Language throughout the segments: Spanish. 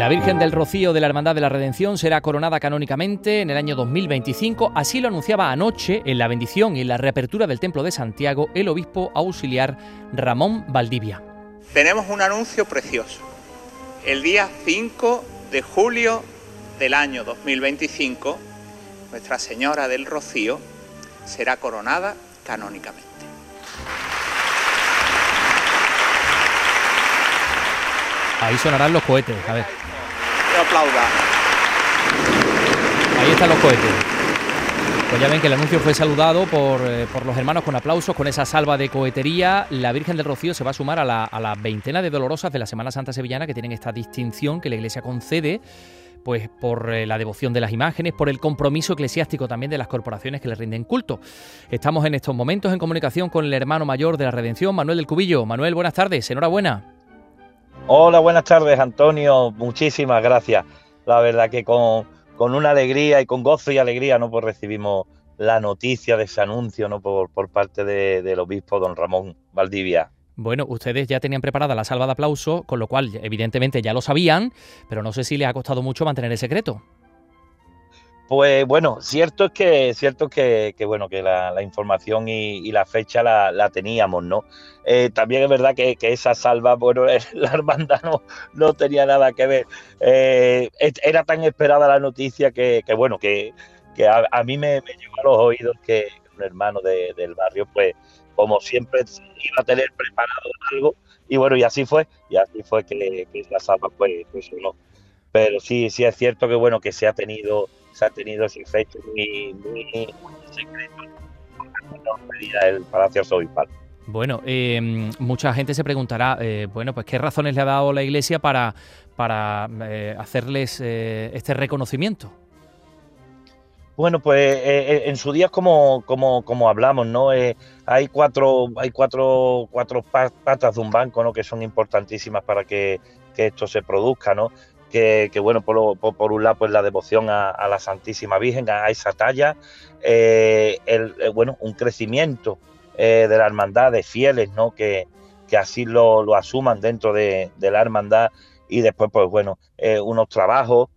La Virgen del Rocío de la Hermandad de la Redención será coronada canónicamente en el año 2025, así lo anunciaba anoche en la bendición y en la reapertura del Templo de Santiago el obispo auxiliar Ramón Valdivia. Tenemos un anuncio precioso. El día 5 de julio del año 2025, Nuestra Señora del Rocío será coronada canónicamente. Ahí sonarán los cohetes, a ver. Que aplauda. Ahí están los cohetes. Pues ya ven que el anuncio fue saludado por, eh, por, los hermanos con aplausos, con esa salva de cohetería. La Virgen del Rocío se va a sumar a la, a la veintena de dolorosas de la Semana Santa Sevillana que tienen esta distinción que la Iglesia concede pues por eh, la devoción de las imágenes, por el compromiso eclesiástico también de las corporaciones que le rinden culto. Estamos en estos momentos en comunicación con el hermano mayor de la Redención, Manuel del Cubillo. Manuel, buenas tardes, enhorabuena. Hola, buenas tardes, Antonio. Muchísimas gracias. La verdad que con, con una alegría y con gozo y alegría, ¿no? Pues recibimos la noticia de ese anuncio, ¿no? Por, parte de, del obispo don Ramón Valdivia. Bueno, ustedes ya tenían preparada la salva de aplauso, con lo cual evidentemente ya lo sabían, pero no sé si les ha costado mucho mantener el secreto. Pues bueno, cierto es que, cierto que, que bueno, que la, información y, la fecha la, teníamos, ¿no? Eh, también es verdad que, esa salva, bueno, la hermandad no, no tenía nada que ver. Eh, era tan esperada la noticia que, bueno, que, a, mí me, me, llegó a los oídos que un hermano de, del barrio, pues, como siempre, iba a tener preparado algo. Y bueno, y así fue, y así fue que, que la salva, pues, pues no. Pero sí, sí es cierto que bueno, que se ha tenido ha tenido ese efecto muy, muy, muy secreto el Palacio Arzobispal. Bueno, eh, mucha gente se preguntará, eh, bueno, pues qué razones le ha dado la Iglesia para, para eh, hacerles eh, este reconocimiento. Bueno, pues en su día como, como, como hablamos, ¿no? Hay cuatro, hay cuatro, cuatro patas de un banco, ¿no? Que son importantísimas para que, que esto se produzca, ¿no? Que, bueno, por, por, un lado, pues la devoción a, la Santísima Virgen, a, esa talla, eh, el, eh, bueno, un crecimiento eh, de la hermandad de fieles, ¿no? Que, que así lo, lo, asuman dentro de, la hermandad y después, pues bueno, unos trabajos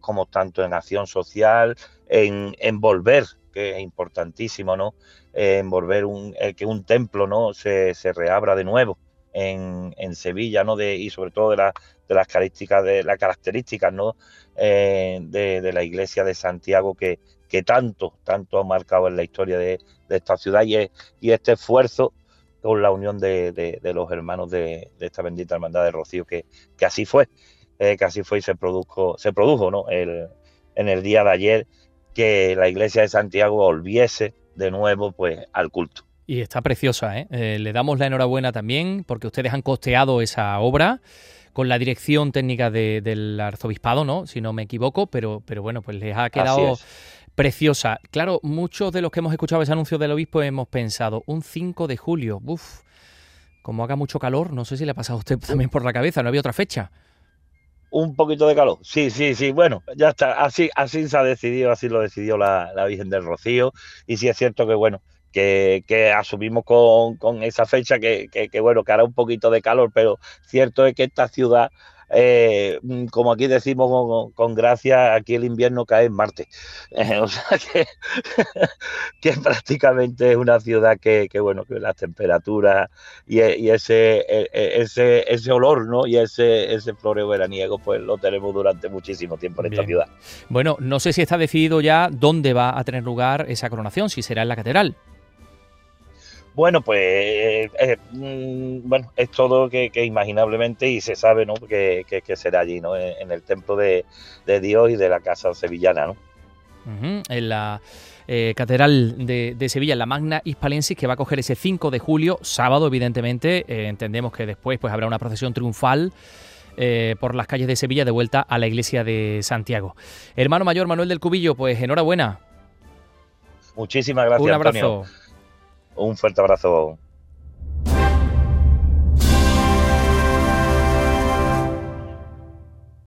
como tanto en acción social, en, volver, que es importantísimo, ¿no? en volver un, que un templo, ¿no? Se, se reabra de nuevo en, en Sevilla, ¿no? De, y sobre todo de, la, de las características, de las características, ¿no? Eh, de, la iglesia de Santiago que, que tanto, tanto ha marcado en la historia de, esta ciudad y, y, este esfuerzo con la unión de, de los hermanos de, esta bendita hermandad de Rocío, que, que así fue, eh, que así fue y se produjo, se produjo, ¿no? El, en el día de ayer que la iglesia de Santiago volviese de nuevo pues al culto. Y está preciosa, ¿eh? ¿eh? Le damos la enhorabuena también porque ustedes han costeado esa obra con la dirección técnica de, del arzobispado, ¿no? Si no me equivoco, pero, pero bueno, pues les ha quedado preciosa. Claro, muchos de los que hemos escuchado ese anuncio del obispo hemos pensado, un 5 de julio, uff, como haga mucho calor, no sé si le ha pasado a usted también por la cabeza, no había otra fecha. Un poquito de calor, sí, sí, sí, bueno, ya está, así, así se ha decidido, así lo decidió la, la Virgen del Rocío, y sí es cierto que, bueno, que, que, asumimos con, con esa fecha que, que, que, bueno, que hará un poquito de calor, pero cierto es que esta ciudad, eh, como aquí decimos con, con, gracia, aquí el invierno cae en Marte. Eh, o sea que, que, prácticamente es una ciudad que, bueno, que las temperaturas y, y, ese, e, e, ese, ese olor, ¿no? Y ese, ese floreo veraniego, pues lo tenemos durante muchísimo tiempo en Bien. esta ciudad. Bueno, no sé si está decidido ya dónde va a tener lugar esa coronación, si será en la catedral. Bueno, pues eh, eh, bueno, es todo que, que, imaginablemente y se sabe ¿no? que, que, que será allí, ¿no? En, en el templo de, de, Dios y de la casa sevillana, ¿no? Uh -huh. En la eh, Catedral de, de, Sevilla, en la Magna Hispalensis, que va a coger ese 5 de julio, sábado, evidentemente. Eh, entendemos que después pues, habrá una procesión triunfal. Eh, por las calles de Sevilla de vuelta a la iglesia de Santiago. Hermano mayor Manuel del Cubillo, pues enhorabuena. Muchísimas gracias. Un abrazo. Antonio. Un fuerte abrazo.